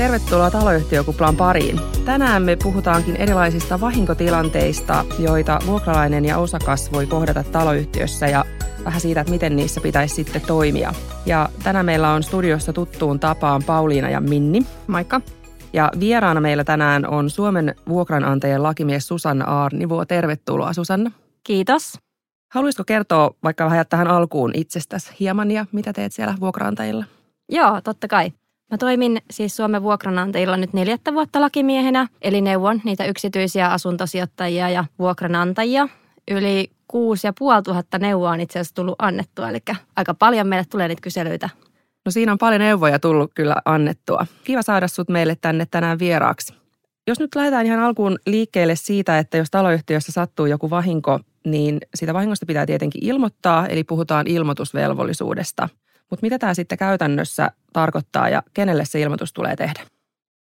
Tervetuloa taloyhtiökuplan pariin. Tänään me puhutaankin erilaisista vahinkotilanteista, joita vuokralainen ja osakas voi kohdata taloyhtiössä ja vähän siitä, että miten niissä pitäisi sitten toimia. Ja tänään meillä on studiossa tuttuun tapaan Pauliina ja Minni. Moikka. Ja vieraana meillä tänään on Suomen vuokranantajien lakimies Susanna Aarnivuo. Tervetuloa Susanna. Kiitos. Haluaisitko kertoa vaikka vähän tähän alkuun itsestäsi hieman ja mitä teet siellä vuokraantajilla? Joo, totta kai. Mä toimin siis Suomen vuokranantajilla nyt neljättä vuotta lakimiehenä, eli neuvon niitä yksityisiä asuntosijoittajia ja vuokranantajia. Yli kuusi ja puoli tuhatta neuvoa on itse asiassa tullut annettua, eli aika paljon meille tulee niitä kyselyitä. No siinä on paljon neuvoja tullut kyllä annettua. Kiva saada sut meille tänne tänään vieraaksi. Jos nyt lähdetään ihan alkuun liikkeelle siitä, että jos taloyhtiössä sattuu joku vahinko, niin sitä vahingosta pitää tietenkin ilmoittaa, eli puhutaan ilmoitusvelvollisuudesta. Mutta mitä tämä sitten käytännössä tarkoittaa ja kenelle se ilmoitus tulee tehdä?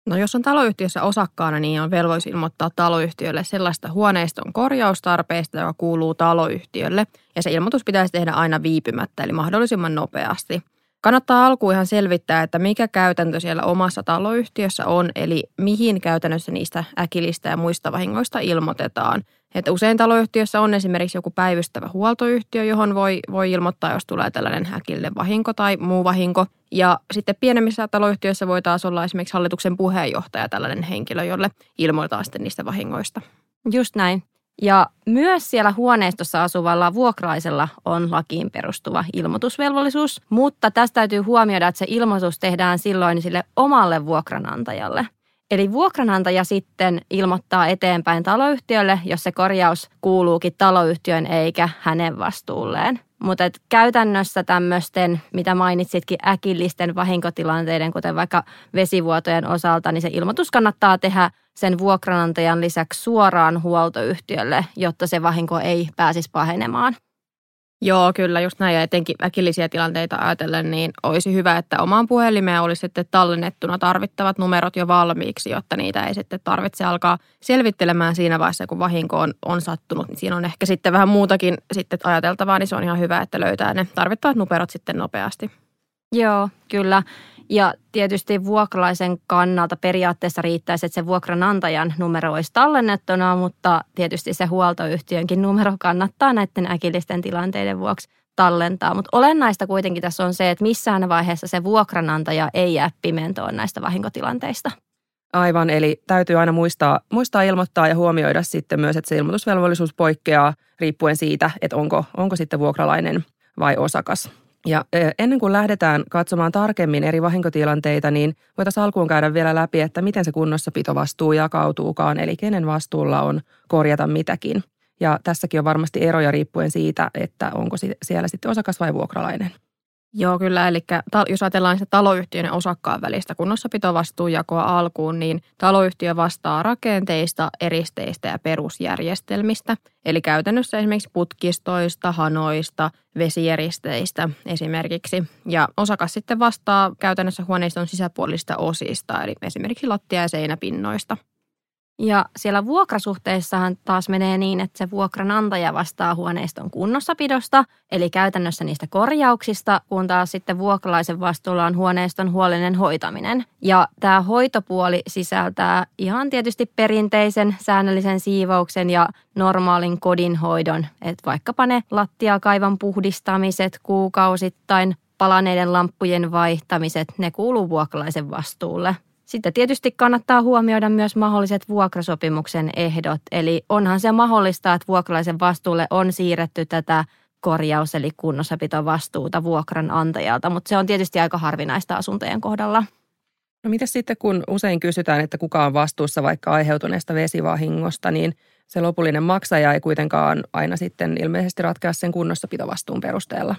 No jos on taloyhtiössä osakkaana, niin on velvollisuus ilmoittaa taloyhtiölle sellaista huoneiston korjaustarpeista, joka kuuluu taloyhtiölle. Ja se ilmoitus pitäisi tehdä aina viipymättä, eli mahdollisimman nopeasti. Kannattaa alkuun ihan selvittää, että mikä käytäntö siellä omassa taloyhtiössä on, eli mihin käytännössä niistä äkillistä ja muista vahingoista ilmoitetaan. Että usein taloyhtiössä on esimerkiksi joku päivystävä huoltoyhtiö, johon voi, voi ilmoittaa, jos tulee tällainen äkillinen vahinko tai muu vahinko. Ja sitten pienemmissä taloyhtiöissä voi taas olla esimerkiksi hallituksen puheenjohtaja, tällainen henkilö, jolle ilmoitetaan sitten niistä vahingoista. Just näin. Ja myös siellä huoneistossa asuvalla vuokraisella on lakiin perustuva ilmoitusvelvollisuus, mutta tästä täytyy huomioida, että se ilmoitus tehdään silloin sille omalle vuokranantajalle. Eli vuokranantaja sitten ilmoittaa eteenpäin taloyhtiölle, jos se korjaus kuuluukin taloyhtiön eikä hänen vastuulleen. Mutta käytännössä tämmöisten, mitä mainitsitkin, äkillisten vahinkotilanteiden, kuten vaikka vesivuotojen osalta, niin se ilmoitus kannattaa tehdä sen vuokranantajan lisäksi suoraan huoltoyhtiölle, jotta se vahinko ei pääsisi pahenemaan. Joo, kyllä, just näin. Ja etenkin äkillisiä tilanteita ajatellen, niin olisi hyvä, että omaan puhelimeen olisi sitten tallennettuna tarvittavat numerot jo valmiiksi, jotta niitä ei sitten tarvitse alkaa selvittelemään siinä vaiheessa, kun vahinko on, on sattunut. Niin siinä on ehkä sitten vähän muutakin sitten ajateltavaa, niin se on ihan hyvä, että löytää ne tarvittavat numerot sitten nopeasti. Joo, kyllä. Ja tietysti vuokralaisen kannalta periaatteessa riittäisi, että se vuokranantajan numero olisi tallennettuna, mutta tietysti se huoltoyhtiönkin numero kannattaa näiden äkillisten tilanteiden vuoksi tallentaa. Mutta olennaista kuitenkin tässä on se, että missään vaiheessa se vuokranantaja ei jää pimentoon näistä vahinkotilanteista. Aivan, eli täytyy aina muistaa, muistaa ilmoittaa ja huomioida sitten myös, että se ilmoitusvelvollisuus poikkeaa riippuen siitä, että onko, onko sitten vuokralainen vai osakas. Ja ennen kuin lähdetään katsomaan tarkemmin eri vahinkotilanteita, niin voitaisiin alkuun käydä vielä läpi, että miten se kunnossapitovastuu jakautuukaan, eli kenen vastuulla on korjata mitäkin. Ja tässäkin on varmasti eroja riippuen siitä, että onko siellä sitten osakas vai vuokralainen. Joo, kyllä. Eli jos ajatellaan sitä taloyhtiön ja osakkaan välistä kunnossapitovastuujakoa alkuun, niin taloyhtiö vastaa rakenteista, eristeistä ja perusjärjestelmistä. Eli käytännössä esimerkiksi putkistoista, hanoista, vesijäristeistä esimerkiksi. Ja osakas sitten vastaa käytännössä huoneiston sisäpuolista osista, eli esimerkiksi lattia- ja seinäpinnoista – ja siellä vuokrasuhteissahan taas menee niin, että se vuokranantaja vastaa huoneiston kunnossapidosta, eli käytännössä niistä korjauksista, kun taas sitten vuokralaisen vastuulla on huoneiston huolellinen hoitaminen. Ja tämä hoitopuoli sisältää ihan tietysti perinteisen säännöllisen siivouksen ja normaalin kodinhoidon, että vaikkapa ne lattiakaivan puhdistamiset kuukausittain, palaneiden lamppujen vaihtamiset, ne kuuluu vuokralaisen vastuulle – sitten tietysti kannattaa huomioida myös mahdolliset vuokrasopimuksen ehdot. Eli onhan se mahdollista, että vuokralaisen vastuulle on siirretty tätä korjaus- eli kunnossapitovastuuta vuokranantajalta, mutta se on tietysti aika harvinaista asuntojen kohdalla. No mitä sitten, kun usein kysytään, että kuka on vastuussa vaikka aiheutuneesta vesivahingosta, niin se lopullinen maksaja ei kuitenkaan aina sitten ilmeisesti ratkea sen kunnossapitovastuun perusteella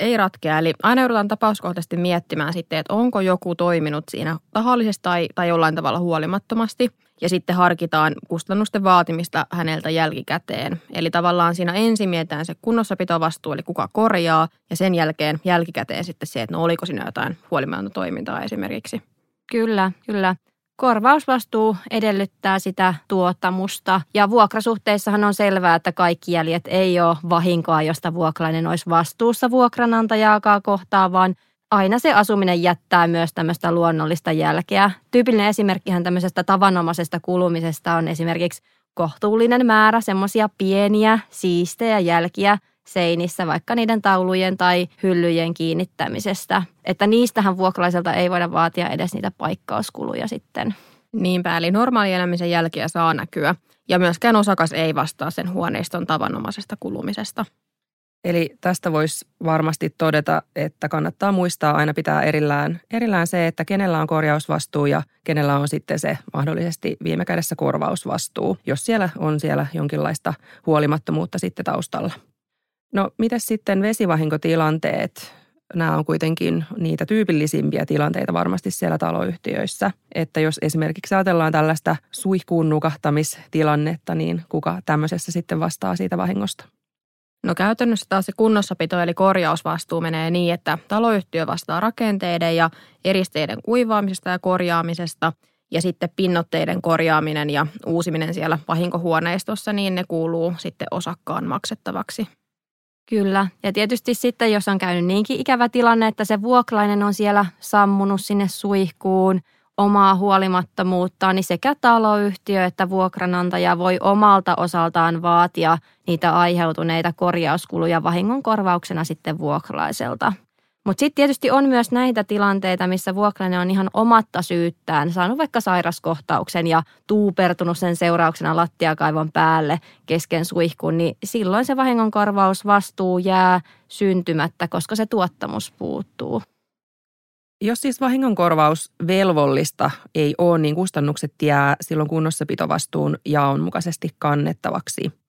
ei ratkea. Eli aina joudutaan tapauskohtaisesti miettimään sitten, että onko joku toiminut siinä tahallisesti tai, tai jollain tavalla huolimattomasti. Ja sitten harkitaan kustannusten vaatimista häneltä jälkikäteen. Eli tavallaan siinä ensin mietitään se kunnossapitovastuu, eli kuka korjaa, ja sen jälkeen jälkikäteen sitten se, että no oliko siinä jotain huolimatonta toimintaa esimerkiksi. Kyllä, kyllä. Korvausvastuu edellyttää sitä tuottamusta ja vuokrasuhteissahan on selvää, että kaikki jäljet ei ole vahinkoa, josta vuokralainen olisi vastuussa vuokranantajaakaan kohtaan, vaan aina se asuminen jättää myös tämmöistä luonnollista jälkeä. Tyypillinen esimerkkihän tämmöisestä tavanomaisesta kulumisesta on esimerkiksi kohtuullinen määrä semmoisia pieniä, siistejä jälkiä seinissä, vaikka niiden taulujen tai hyllyjen kiinnittämisestä. Että niistähän vuokralaiselta ei voida vaatia edes niitä paikkauskuluja sitten. Niinpä, eli normaali elämisen jälkiä saa näkyä. Ja myöskään osakas ei vastaa sen huoneiston tavanomaisesta kulumisesta. Eli tästä voisi varmasti todeta, että kannattaa muistaa aina pitää erillään, erillään se, että kenellä on korjausvastuu ja kenellä on sitten se mahdollisesti viime kädessä korvausvastuu, jos siellä on siellä jonkinlaista huolimattomuutta sitten taustalla. No, miten sitten vesivahinkotilanteet? Nämä on kuitenkin niitä tyypillisimpiä tilanteita varmasti siellä taloyhtiöissä. Että jos esimerkiksi ajatellaan tällaista suihkuun nukahtamistilannetta, niin kuka tämmöisessä sitten vastaa siitä vahingosta? No käytännössä taas se kunnossapito eli korjausvastuu menee niin, että taloyhtiö vastaa rakenteiden ja eristeiden kuivaamisesta ja korjaamisesta ja sitten pinnotteiden korjaaminen ja uusiminen siellä vahinkohuoneistossa, niin ne kuuluu sitten osakkaan maksettavaksi. Kyllä. Ja tietysti sitten, jos on käynyt niinkin ikävä tilanne, että se vuokrainen on siellä sammunut sinne suihkuun omaa huolimattomuuttaan, niin sekä taloyhtiö että vuokranantaja voi omalta osaltaan vaatia niitä aiheutuneita korjauskuluja vahingonkorvauksena sitten vuokralaiselta. Mutta sitten tietysti on myös näitä tilanteita, missä vuokrainen on ihan omatta syyttään saanut vaikka sairaskohtauksen ja tuupertunut sen seurauksena lattiakaivon päälle kesken suihkun, niin silloin se vahingonkorvausvastuu jää syntymättä, koska se tuottamus puuttuu. Jos siis vahingonkorvaus velvollista ei ole, niin kustannukset jää silloin kunnossapitovastuun jaon mukaisesti kannettavaksi.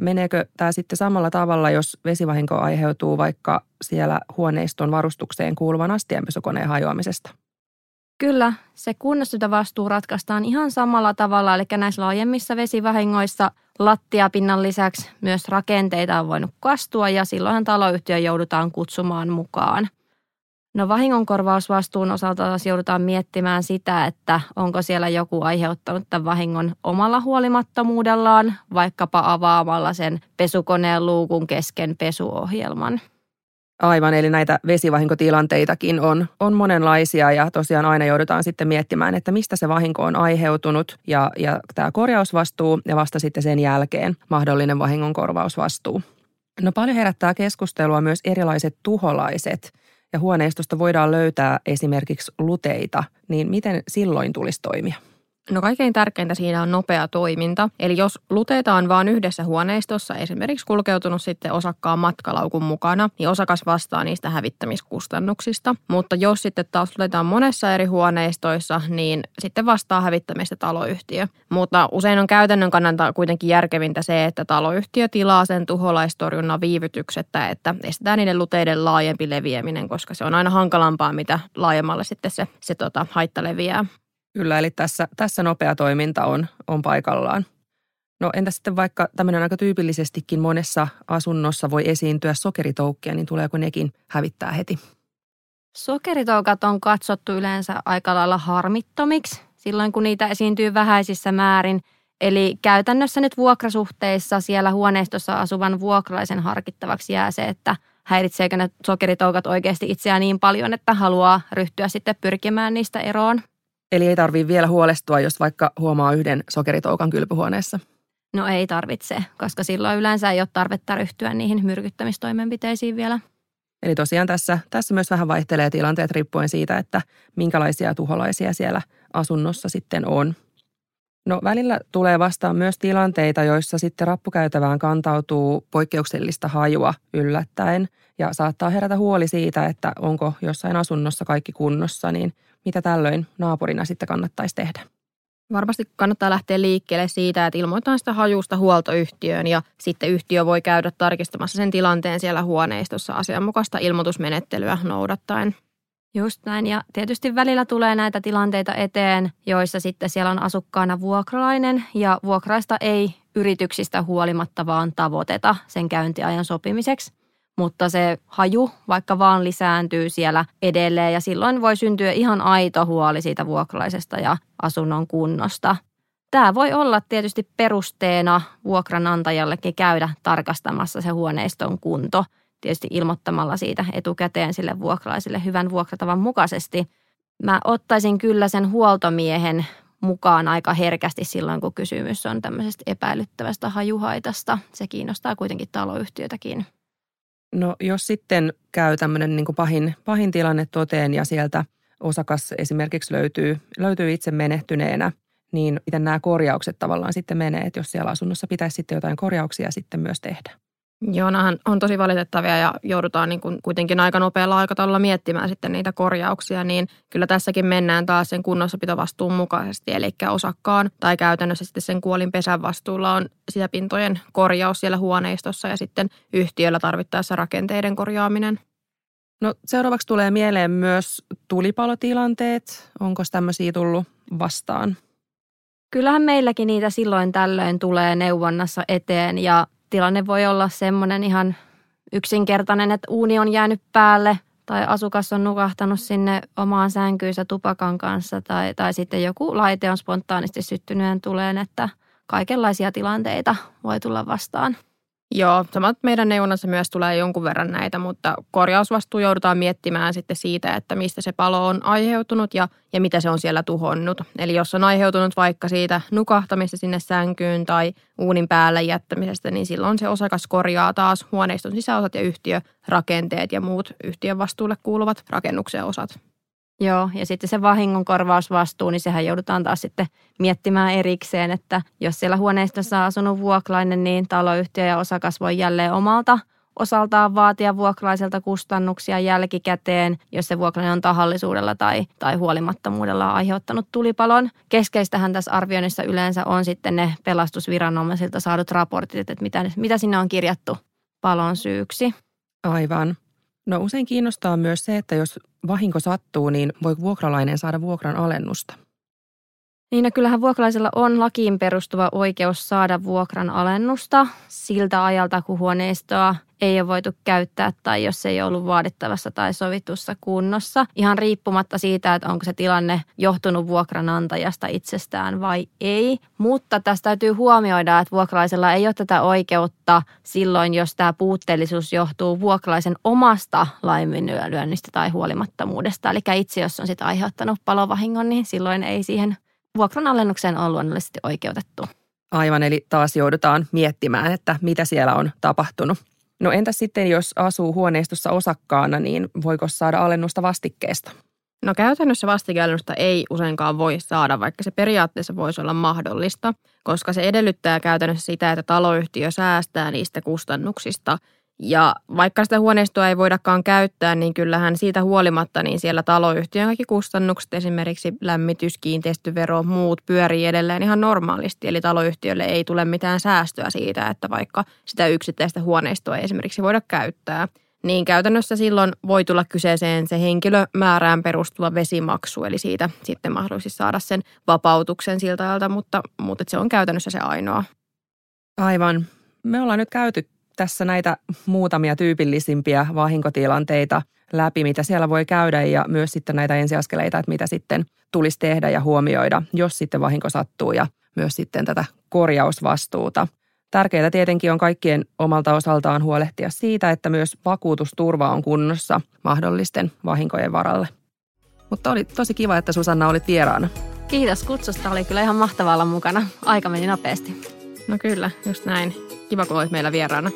Meneekö tämä sitten samalla tavalla, jos vesivahinko aiheutuu vaikka siellä huoneiston varustukseen kuuluvan astianpesukoneen hajoamisesta? Kyllä, se kunnossapito-vastuu ratkaistaan ihan samalla tavalla, eli näissä laajemmissa vesivahingoissa lattiapinnan lisäksi myös rakenteita on voinut kastua ja silloinhan taloyhtiö joudutaan kutsumaan mukaan. No vahingonkorvausvastuun osalta taas joudutaan miettimään sitä, että onko siellä joku aiheuttanut tämän vahingon omalla huolimattomuudellaan, vaikkapa avaamalla sen pesukoneen luukun kesken pesuohjelman. Aivan, eli näitä vesivahinkotilanteitakin on, on monenlaisia ja tosiaan aina joudutaan sitten miettimään, että mistä se vahinko on aiheutunut ja, ja tämä korjausvastuu ja vasta sitten sen jälkeen mahdollinen vahingonkorvausvastuu. No paljon herättää keskustelua myös erilaiset tuholaiset – ja huoneistosta voidaan löytää esimerkiksi luteita, niin miten silloin tulisi toimia? No kaikkein tärkeintä siinä on nopea toiminta. Eli jos luteita on vain yhdessä huoneistossa, esimerkiksi kulkeutunut sitten osakkaan matkalaukun mukana, niin osakas vastaa niistä hävittämiskustannuksista. Mutta jos sitten taas luteita on monessa eri huoneistoissa, niin sitten vastaa hävittämistä taloyhtiö. Mutta usein on käytännön kannalta kuitenkin järkevintä se, että taloyhtiö tilaa sen tuholaistorjunnan viivytyksettä, että estetään niiden luteiden laajempi leviäminen, koska se on aina hankalampaa, mitä laajemmalle sitten se, se tota, haitta leviää. Kyllä, eli tässä, tässä nopea toiminta on, on paikallaan. No entä sitten vaikka tämmöinen aika tyypillisestikin monessa asunnossa voi esiintyä sokeritoukkia, niin tuleeko nekin hävittää heti? Sokeritoukat on katsottu yleensä aika lailla harmittomiksi silloin, kun niitä esiintyy vähäisissä määrin. Eli käytännössä nyt vuokrasuhteissa siellä huoneistossa asuvan vuokralaisen harkittavaksi jää se, että häiritseekö ne sokeritoukat oikeasti itseään niin paljon, että haluaa ryhtyä sitten pyrkimään niistä eroon. Eli ei tarvitse vielä huolestua, jos vaikka huomaa yhden sokeritoukan kylpyhuoneessa. No ei tarvitse, koska silloin yleensä ei ole tarvetta ryhtyä niihin myrkyttämistoimenpiteisiin vielä. Eli tosiaan tässä, tässä myös vähän vaihtelee tilanteet riippuen siitä, että minkälaisia tuholaisia siellä asunnossa sitten on. No välillä tulee vastaan myös tilanteita, joissa sitten rappukäytävään kantautuu poikkeuksellista hajua yllättäen ja saattaa herätä huoli siitä, että onko jossain asunnossa kaikki kunnossa, niin mitä tällöin naapurina sitten kannattaisi tehdä? Varmasti kannattaa lähteä liikkeelle siitä, että ilmoitetaan sitä hajusta huoltoyhtiöön ja sitten yhtiö voi käydä tarkistamassa sen tilanteen siellä huoneistossa asianmukaista ilmoitusmenettelyä noudattaen. Just näin. Ja tietysti välillä tulee näitä tilanteita eteen, joissa sitten siellä on asukkaana vuokralainen ja vuokraista ei yrityksistä huolimatta vaan tavoiteta sen käyntiajan sopimiseksi. Mutta se haju vaikka vaan lisääntyy siellä edelleen ja silloin voi syntyä ihan aito huoli siitä vuokralaisesta ja asunnon kunnosta. Tämä voi olla tietysti perusteena vuokranantajallekin käydä tarkastamassa se huoneiston kunto – tietysti ilmoittamalla siitä etukäteen sille vuokralaisille hyvän vuokratavan mukaisesti. Mä ottaisin kyllä sen huoltomiehen mukaan aika herkästi silloin, kun kysymys on tämmöisestä epäilyttävästä hajuhaitasta. Se kiinnostaa kuitenkin taloyhtiötäkin. No jos sitten käy tämmöinen niin pahin, pahin tilanne toteen ja sieltä osakas esimerkiksi löytyy, löytyy itse menehtyneenä, niin miten nämä korjaukset tavallaan sitten menee, että jos siellä asunnossa pitäisi sitten jotain korjauksia sitten myös tehdä? Joo, nämähän on tosi valitettavia ja joudutaan niin kuin kuitenkin aika nopealla aikataululla miettimään sitten niitä korjauksia, niin kyllä tässäkin mennään taas sen kunnossapitovastuun mukaisesti, eli osakkaan tai käytännössä sitten sen kuolin pesän vastuulla on sisäpintojen korjaus siellä huoneistossa ja sitten yhtiöllä tarvittaessa rakenteiden korjaaminen. No seuraavaksi tulee mieleen myös tulipalotilanteet. Onko tämmöisiä tullut vastaan? Kyllähän meilläkin niitä silloin tällöin tulee neuvonnassa eteen ja tilanne voi olla semmoinen ihan yksinkertainen, että uuni on jäänyt päälle tai asukas on nukahtanut sinne omaan sänkyynsä tupakan kanssa tai, tai sitten joku laite on spontaanisti syttyneen tuleen, että kaikenlaisia tilanteita voi tulla vastaan. Joo, samat meidän neuvonnassa myös tulee jonkun verran näitä, mutta korjausvastuu joudutaan miettimään sitten siitä, että mistä se palo on aiheutunut ja, ja mitä se on siellä tuhonnut. Eli jos on aiheutunut vaikka siitä nukahtamista sinne sänkyyn tai uunin päälle jättämisestä, niin silloin se osakas korjaa taas huoneiston sisäosat ja yhtiörakenteet ja muut yhtiön vastuulle kuuluvat rakennuksen osat. Joo, ja sitten se vahingonkorvausvastuu, niin sehän joudutaan taas sitten miettimään erikseen, että jos siellä huoneistossa on asunut vuokrainen, niin taloyhtiö ja osakas voi jälleen omalta osaltaan vaatia vuokralaiselta kustannuksia jälkikäteen, jos se vuokrainen on tahallisuudella tai, tai huolimattomuudella aiheuttanut tulipalon. Keskeistähän tässä arvioinnissa yleensä on sitten ne pelastusviranomaisilta saadut raportit, että mitä, mitä sinne on kirjattu palon syyksi. Aivan. No usein kiinnostaa myös se, että jos vahinko sattuu, niin voi vuokralainen saada vuokran alennusta. Niin no kyllähän vuokralaisella on lakiin perustuva oikeus saada vuokran alennusta siltä ajalta, kun huoneistoa ei ole voitu käyttää tai jos ei ollut vaadittavassa tai sovitussa kunnossa. Ihan riippumatta siitä, että onko se tilanne johtunut vuokranantajasta itsestään vai ei. Mutta tästä täytyy huomioida, että vuokralaisella ei ole tätä oikeutta silloin, jos tämä puutteellisuus johtuu vuokralaisen omasta laiminlyönnistä tai huolimattomuudesta. Eli itse, jos on sitä aiheuttanut palovahingon, niin silloin ei siihen vuokran alennukseen ole luonnollisesti oikeutettu. Aivan, eli taas joudutaan miettimään, että mitä siellä on tapahtunut. No entä sitten, jos asuu huoneistossa osakkaana, niin voiko saada alennusta vastikkeesta? No käytännössä vastikealennusta ei useinkaan voi saada, vaikka se periaatteessa voisi olla mahdollista, koska se edellyttää käytännössä sitä, että taloyhtiö säästää niistä kustannuksista – ja vaikka sitä huoneistoa ei voidakaan käyttää, niin kyllähän siitä huolimatta niin siellä taloyhtiön kaikki kustannukset, esimerkiksi lämmitys, kiinteistövero, muut pyörii edelleen ihan normaalisti. Eli taloyhtiölle ei tule mitään säästöä siitä, että vaikka sitä yksittäistä huoneistoa ei esimerkiksi voida käyttää. Niin käytännössä silloin voi tulla kyseeseen se henkilömäärään perustuva vesimaksu, eli siitä sitten mahdollisesti saada sen vapautuksen siltä ajalta, mutta, mutta se on käytännössä se ainoa. Aivan. Me ollaan nyt käyty tässä näitä muutamia tyypillisimpiä vahinkotilanteita läpi, mitä siellä voi käydä ja myös sitten näitä ensiaskeleita, että mitä sitten tulisi tehdä ja huomioida, jos sitten vahinko sattuu ja myös sitten tätä korjausvastuuta. Tärkeää tietenkin on kaikkien omalta osaltaan huolehtia siitä, että myös vakuutusturva on kunnossa mahdollisten vahinkojen varalle. Mutta oli tosi kiva, että Susanna olit vieraana. Kiitos kutsusta, oli kyllä ihan mahtavaa olla mukana. Aika meni nopeasti. No kyllä, just näin. Kiva, kun olit meillä vieraana.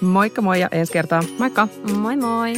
Moikka moi ja ensi kertaa. Moikka. Moi moi.